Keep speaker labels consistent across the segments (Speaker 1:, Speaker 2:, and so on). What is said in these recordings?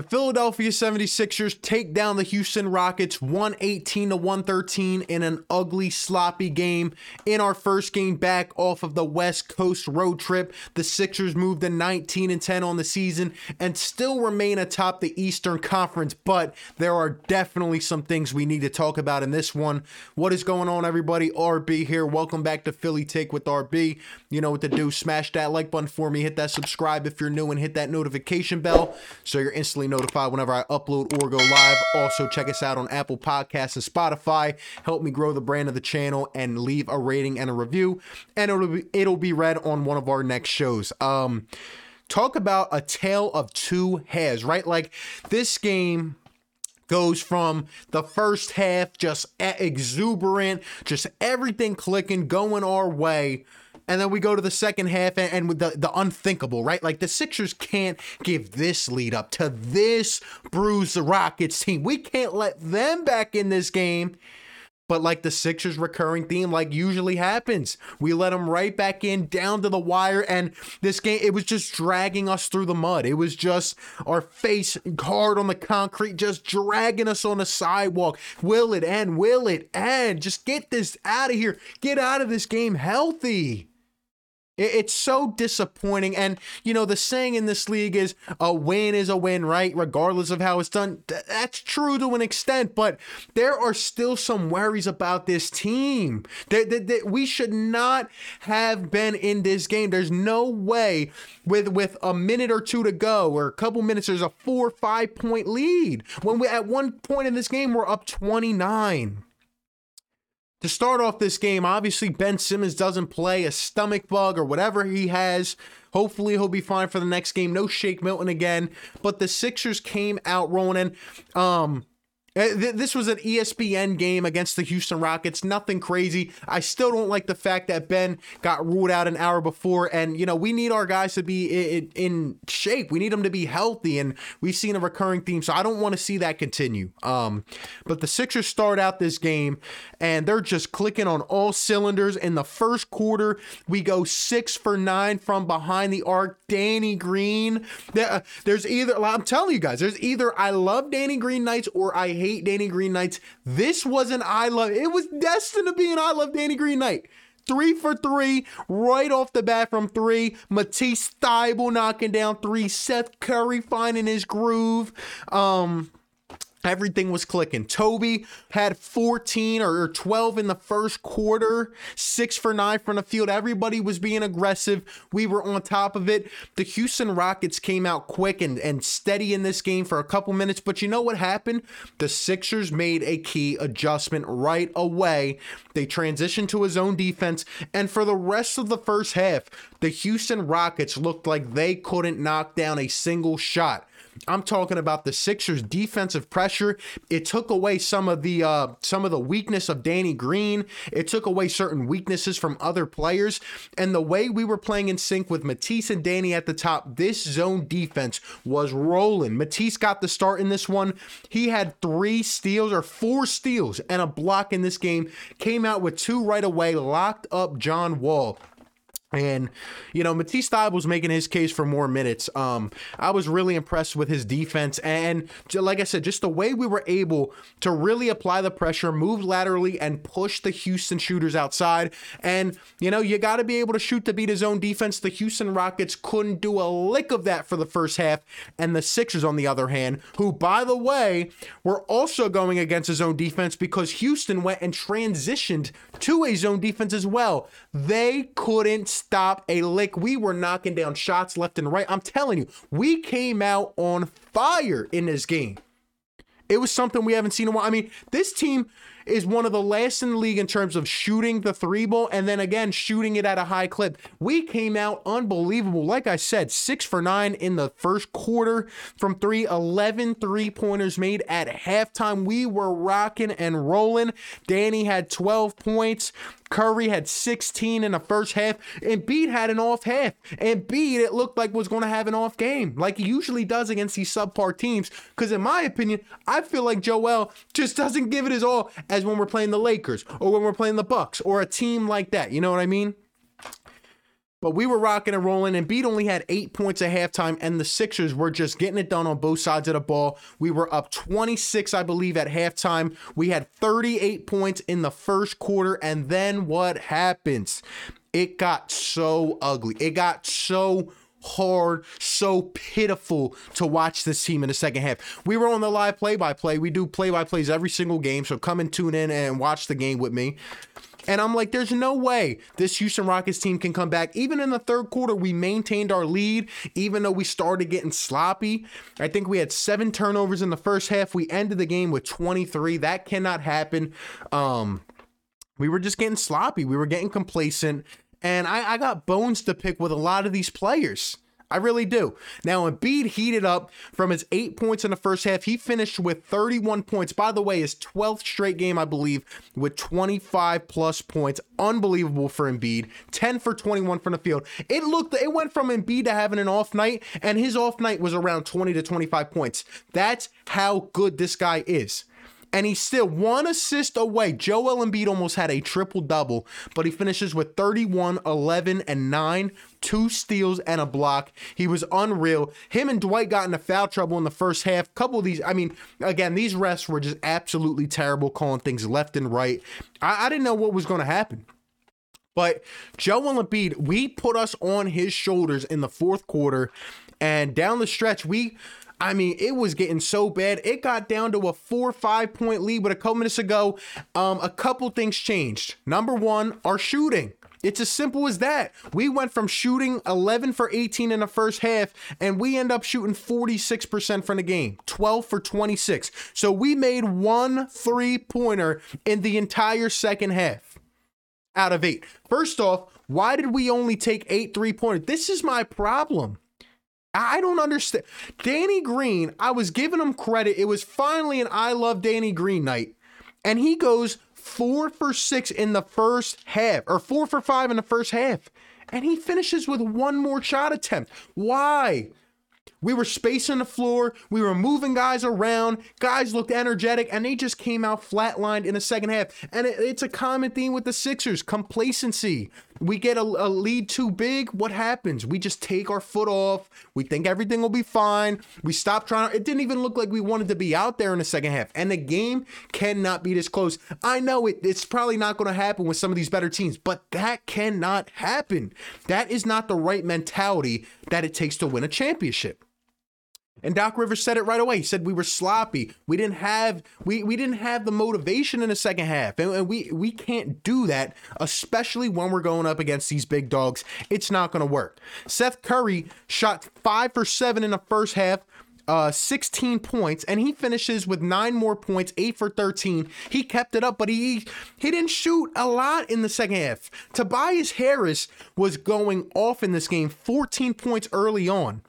Speaker 1: The Philadelphia 76ers take down the Houston Rockets 118 to 113 in an ugly, sloppy game. In our first game back off of the West Coast road trip, the Sixers moved to 19 and 10 on the season and still remain atop the Eastern Conference. But there are definitely some things we need to talk about in this one. What is going on, everybody? RB here. Welcome back to Philly Take with RB. You know what to do. Smash that like button for me. Hit that subscribe if you're new and hit that notification bell so you're instantly notified whenever I upload or go live. Also, check us out on Apple Podcasts and Spotify. Help me grow the brand of the channel and leave a rating and a review, and it'll be, it'll be read on one of our next shows. Um, talk about a tale of two halves, right? Like this game goes from the first half just exuberant, just everything clicking, going our way. And then we go to the second half and, and with the, the unthinkable, right? Like the Sixers can't give this lead up to this bruise the Rockets team. We can't let them back in this game. But like the Sixers recurring theme, like usually happens, we let them right back in down to the wire. And this game, it was just dragging us through the mud. It was just our face hard on the concrete, just dragging us on the sidewalk. Will it end? Will it end? Just get this out of here. Get out of this game healthy. It's so disappointing. And, you know, the saying in this league is a win is a win, right? Regardless of how it's done. That's true to an extent, but there are still some worries about this team. We should not have been in this game. There's no way with with a minute or two to go or a couple minutes, there's a four, five point lead. When we at one point in this game, we're up 29 to start off this game, obviously Ben Simmons doesn't play a stomach bug or whatever he has. Hopefully he'll be fine for the next game. No Shake Milton again. But the Sixers came out rolling. Um, uh, this was an ESPN game against the Houston Rockets. Nothing crazy. I still don't like the fact that Ben got ruled out an hour before. And, you know, we need our guys to be in, shape. We need them to be healthy. And we've seen a recurring theme. So I don't want to see that continue. Um, but the Sixers start out this game and they're just clicking on all cylinders. In the first quarter, we go six for nine from behind the arc. Danny Green. Uh, there's either, I'm telling you guys, there's either I love Danny Green nights or I hate Danny Green nights. This was an I love. It was destined to be an I love Danny Green night. Three for three, right off the bat from three. Matisse Thybulle knocking down three. Seth Curry finding his groove. Um, Everything was clicking. Toby had 14 or 12 in the first quarter, six for nine from the field. Everybody was being aggressive. We were on top of it. The Houston Rockets came out quick and, and steady in this game for a couple minutes. But you know what happened? The Sixers made a key adjustment right away. They transitioned to a zone defense. And for the rest of the first half, the Houston Rockets looked like they couldn't knock down a single shot. I'm talking about the Sixers defensive pressure. It took away some of the uh, some of the weakness of Danny Green. It took away certain weaknesses from other players. And the way we were playing in sync with Matisse and Danny at the top, this zone defense was rolling. Matisse got the start in this one. He had three steals or four steals and a block in this game. Came out with two right away, locked up John Wall. And you know, Matisse Thybulle was making his case for more minutes. Um, I was really impressed with his defense, and like I said, just the way we were able to really apply the pressure, move laterally, and push the Houston shooters outside. And you know, you got to be able to shoot to beat his own defense. The Houston Rockets couldn't do a lick of that for the first half, and the Sixers, on the other hand, who by the way were also going against his own defense because Houston went and transitioned to a zone defense as well. They couldn't stop a lick. We were knocking down shots left and right. I'm telling you, we came out on fire in this game. It was something we haven't seen in a while. I mean, this team is one of the last in the league in terms of shooting the three ball and then again shooting it at a high clip. We came out unbelievable. Like I said, six for nine in the first quarter from three, 11 three pointers made at halftime. We were rocking and rolling. Danny had 12 points. Curry had 16 in the first half. And Embiid had an off half. And Embiid, it looked like was going to have an off game, like he usually does against these subpar teams. Because in my opinion, I feel like Joel just doesn't give it his all as as when we're playing the Lakers or when we're playing the Bucks or a team like that. You know what I mean? But we were rocking and rolling, and Embiid only had eight points at halftime, and the Sixers were just getting it done on both sides of the ball. We were up 26, I believe, at halftime. We had 38 points in the first quarter, and then what happens? It got so ugly. It got so hard, so pitiful to watch this team in the second half. We were on the live play by play. We do play by plays every single game, so come and tune in and watch the game with me. And I'm like, there's no way this Houston Rockets team can come back. Even in the third quarter, we maintained our lead, even though we started getting sloppy. I think we had seven turnovers in the first half. We ended the game with 23. That cannot happen. Um, we were just getting sloppy. We were getting complacent. And I, I got bones to pick with a lot of these players. I really do. Now, Embiid heated up from his eight points in the first half. He finished with 31 points. By the way, his 12th straight game, I believe, with 25 plus points. Unbelievable for Embiid. 10 for 21 from the field. It looked, it went from Embiid to having an off night, and his off night was around 20 to 25 points. That's how good this guy is and he's still one assist away. Joel Embiid almost had a triple double, but he finishes with 31, 11, and 9, two steals and a block. He was unreal. Him and Dwight got into foul trouble in the first half. Couple of these, I mean, again, these refs were just absolutely terrible, calling things left and right. I, I didn't know what was going to happen. But Joel Embiid, we put us on his shoulders in the fourth quarter, and down the stretch, we I mean, it was getting so bad. It got down to a four five point lead, but a couple minutes ago, um, a couple things changed. Number one, our shooting. It's as simple as that. We went from shooting 11 for 18 in the first half, and we end up shooting 46% from the game, 12 for 26. So we made one three pointer in the entire second half out of eight. First off, why did we only take eight three pointers? This is my problem. I don't understand. Danny Green, I was giving him credit. It was finally an I love Danny Green night. And he goes four for six in the first half, or four for five in the first half. And he finishes with one more shot attempt. Why? We were spacing the floor. We were moving guys around. Guys looked energetic, and they just came out flatlined in the second half. And it, it's a common theme with the Sixers complacency. We get a, a, lead too big. What happens? We just take our foot off. We think everything will be fine. We stop trying. It didn't even look like we wanted to be out there in the second half. And the game cannot be this close. I know it, it's probably not going to happen with some of these better teams, but that cannot happen. That is not the right mentality that it takes to win a championship. And Doc Rivers said it right away. He said we were sloppy. We didn't have we we didn't have the motivation in the second half. And, and we we can't do that, especially when we're going up against these big dogs. It's not gonna work. Seth Curry shot five for seven in the first half. Uh, 16 points, and he finishes with nine more points, eight for 13. He kept it up, but he he didn't shoot a lot in the second half. Tobias Harris was going off in this game, 14 points early on.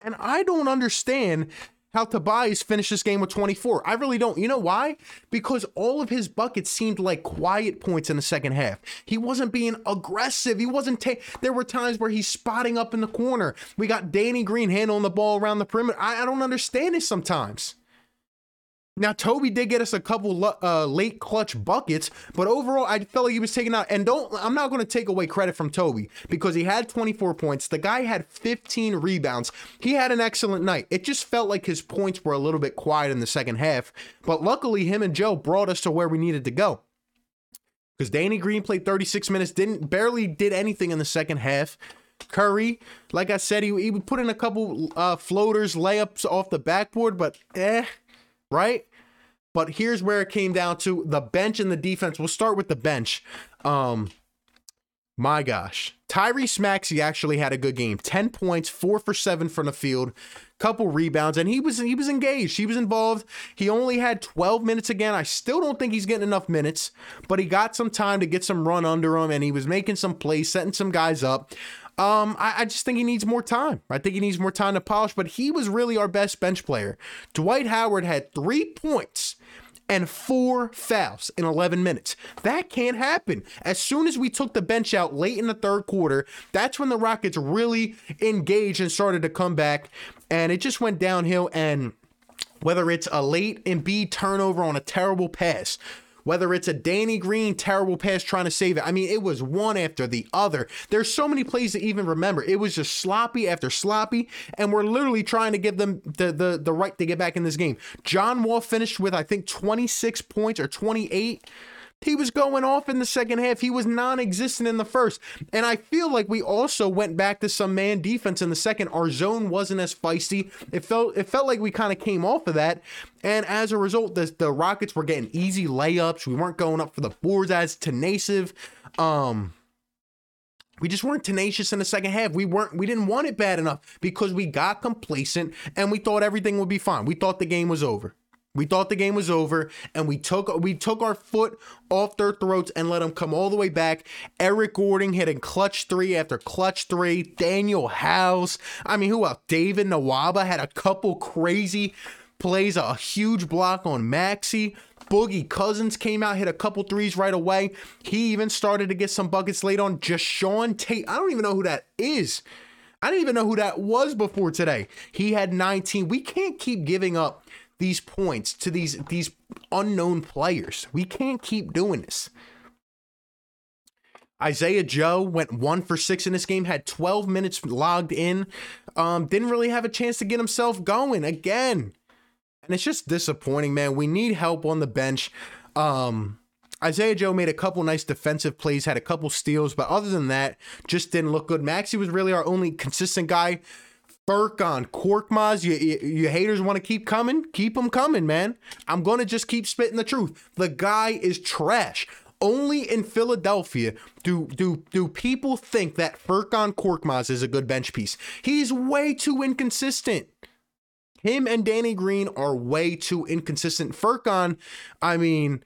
Speaker 1: And I don't understand how Tobias finished this game with 24. I really don't. You know why? Because all of his buckets seemed like quiet points in the second half. He wasn't being aggressive. He wasn't ta- there were times where he's spotting up in the corner. We got Danny Green handling the ball around the perimeter. I, I don't understand it sometimes. Now, Toby did get us a couple uh, late clutch buckets, but overall, I felt like he was taking out. And don't, I'm not going to take away credit from Toby because he had 24 points. The guy had 15 rebounds. He had an excellent night. It just felt like his points were a little bit quiet in the second half, but luckily, him and Joe brought us to where we needed to go. Because Danny Green played 36 minutes, didn't barely did anything in the second half. Curry, like I said, he, he would put in a couple uh, floaters, layups off the backboard, but eh, right? But here's where it came down to the bench and the defense. We'll start with the bench. Um, my gosh. Tyrese Maxey actually had a good game. 10 points, 4 for 7 from the field, couple rebounds and he was he was engaged. He was involved. He only had 12 minutes again. I still don't think he's getting enough minutes, but he got some time to get some run under him and he was making some plays, setting some guys up. Um, I, I, just think he needs more time. I think he needs more time to polish, but he was really our best bench player. Dwight Howard had three points and four fouls in 11 minutes. That can't happen. As soon as we took the bench out late in the third quarter, that's when the Rockets really engaged and started to come back. And it just went downhill. And whether it's a late Embiid turnover on a terrible pass, Whether it's a Danny Green terrible pass trying to save it. I mean, it was one after the other. There's so many plays to even remember. It was just sloppy after sloppy, and we're literally trying to give them the the, the right to get back in this game. John Wall finished with I think 26 points or 28 he was going off in the second half. He was non existent in the first. And I feel like we also went back to some man defense in the second. Our zone wasn't as feisty. It felt it felt like we kind of came off of that. And as a result, the, the Rockets were getting easy layups. We weren't going up for the boards as tenacious. Um, we just weren't tenacious in the second half. We weren't we didn't want it bad enough because we got complacent and we thought everything would be fine. We thought the game was over. We thought the game was over, and we took we took our foot off their throats and let them come all the way back. Eric Gordon hitting clutch three after clutch three. Danuel House. I mean, who else? David Nwaba had a couple crazy plays, a huge block on Maxey. Boogie Cousins came out, hit a couple threes right away. He even started to get some buckets late on Jae'Sean Tate. I don't even know who that is. I didn't even know who that was before today. He had 19. We can't keep giving up these points to these these unknown players. We can't keep doing this. Isaiah Joe went one for six in this game, had 12 minutes logged in. Um, didn't really have a chance to get himself going again. And it's just disappointing, man. We need help on the bench. Um, Isaiah Joe made a couple nice defensive plays, had a couple steals, but other than that, just didn't look good. Maxey was really our only consistent guy Furkan, Korkmaz, you, you, you haters want to keep coming? Keep them coming, man. I'm going to just keep spitting the truth. The guy is trash. Only in Philadelphia do do do people think that Furkan Korkmaz is a good bench piece. He's way too inconsistent. Him and Danny Green are way too inconsistent. Furkan, I mean,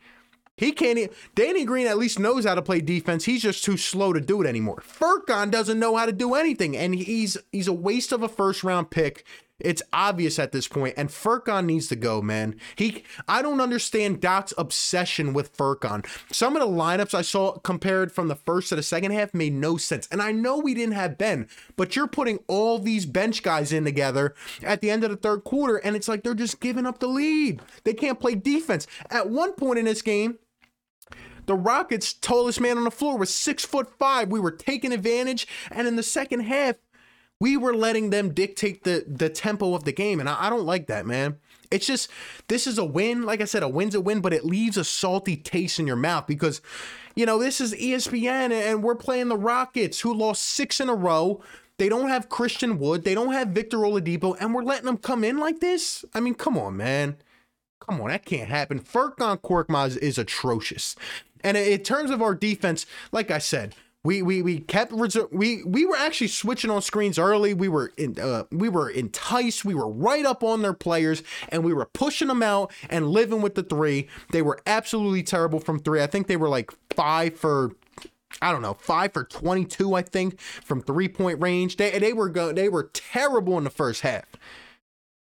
Speaker 1: he can't. Danny Green at least knows how to play defense. He's just too slow to do it anymore. Furkan doesn't know how to do anything, and he's he's a waste of a first round pick. It's obvious at this point, and Furkan needs to go, man. He, I don't understand Doc's obsession with Furkan. Some of the lineups I saw compared from the first to the second half made no sense, and I know we didn't have Ben, but you're putting all these bench guys in together at the end of the third quarter, and it's like they're just giving up the lead. They can't play defense. At one point in this game, the Rockets' tallest man on the floor was six foot five. We were taking advantage, and in the second half, we were letting them dictate the the tempo of the game, and I, I don't like that, man. It's just this is a win. Like I said, a win's a win, but it leaves a salty taste in your mouth because, you know, this is ESPN, and we're playing the Rockets, who lost six in a row. They don't have Christian Wood. They don't have Victor Oladipo, and we're letting them come in like this. I mean, come on, man. Come on, that can't happen. Furkan Korkmaz is atrocious. And in terms of our defense, like I said, we we we kept we we were actually switching on screens early. We were in uh, we were enticed. We were right up on their players, and we were pushing them out and living with the three. They were absolutely terrible from three. I think they were like five for I don't know, five for 22, I think, from three point range. They, they were go, they were terrible in the first half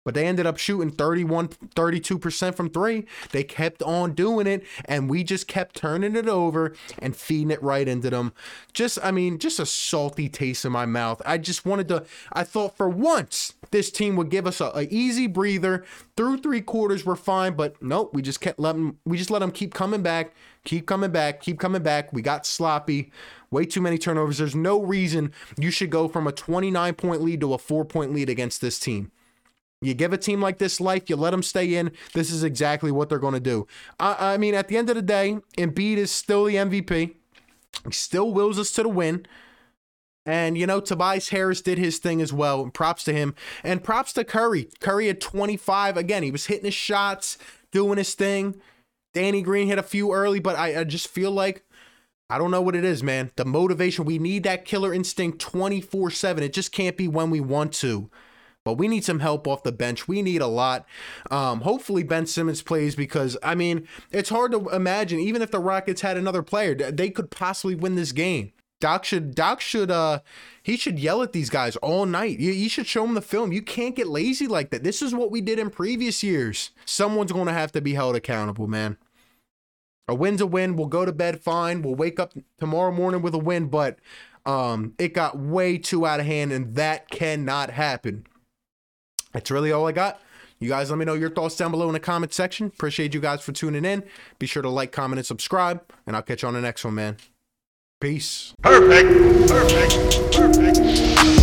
Speaker 1: but they ended up shooting 31 32% from 3. They kept on doing it and we just kept turning it over and feeding it right into them. Just I mean, just a salty taste in my mouth. I just wanted to I thought for once this team would give us a, a easy breather. Through 3 quarters we're fine, but nope, we just kept letting we just let them keep coming back, keep coming back, keep coming back. We got sloppy. Way too many turnovers. There's no reason you should go from a 29 point lead to a 4 point lead against this team. You give a team like this life, you let them stay in. This is exactly what they're going to do. I, I mean, at the end of the day, Embiid is still the MVP. He still wills us to the win. And, you know, Tobias Harris did his thing as well. Props to him. And props to Curry. Curry at 25. Again, he was hitting his shots, doing his thing. Danny Green hit a few early, but I, I just feel like I don't know what it is, man. The motivation, we need that killer instinct 24 7. It just can't be when we want to. But we need some help off the bench. We need a lot. Um, hopefully Ben Simmons plays because I mean it's hard to imagine even if the Rockets had another player, they could possibly win this game. Doc should Doc should uh he should yell at these guys all night. You, you should show them the film. You can't get lazy like that. This is what we did in previous years. Someone's going to have to be held accountable, man. A win's a win. We'll go to bed fine. We'll wake up tomorrow morning with a win, but um it got way too out of hand and that cannot happen. That's really all I got. You guys let me know your thoughts down below in the comment section. Appreciate you guys for tuning in. Be sure to like, comment, and subscribe. And I'll catch you on the next one, man. Peace. Perfect.
Speaker 2: Perfect. Perfect.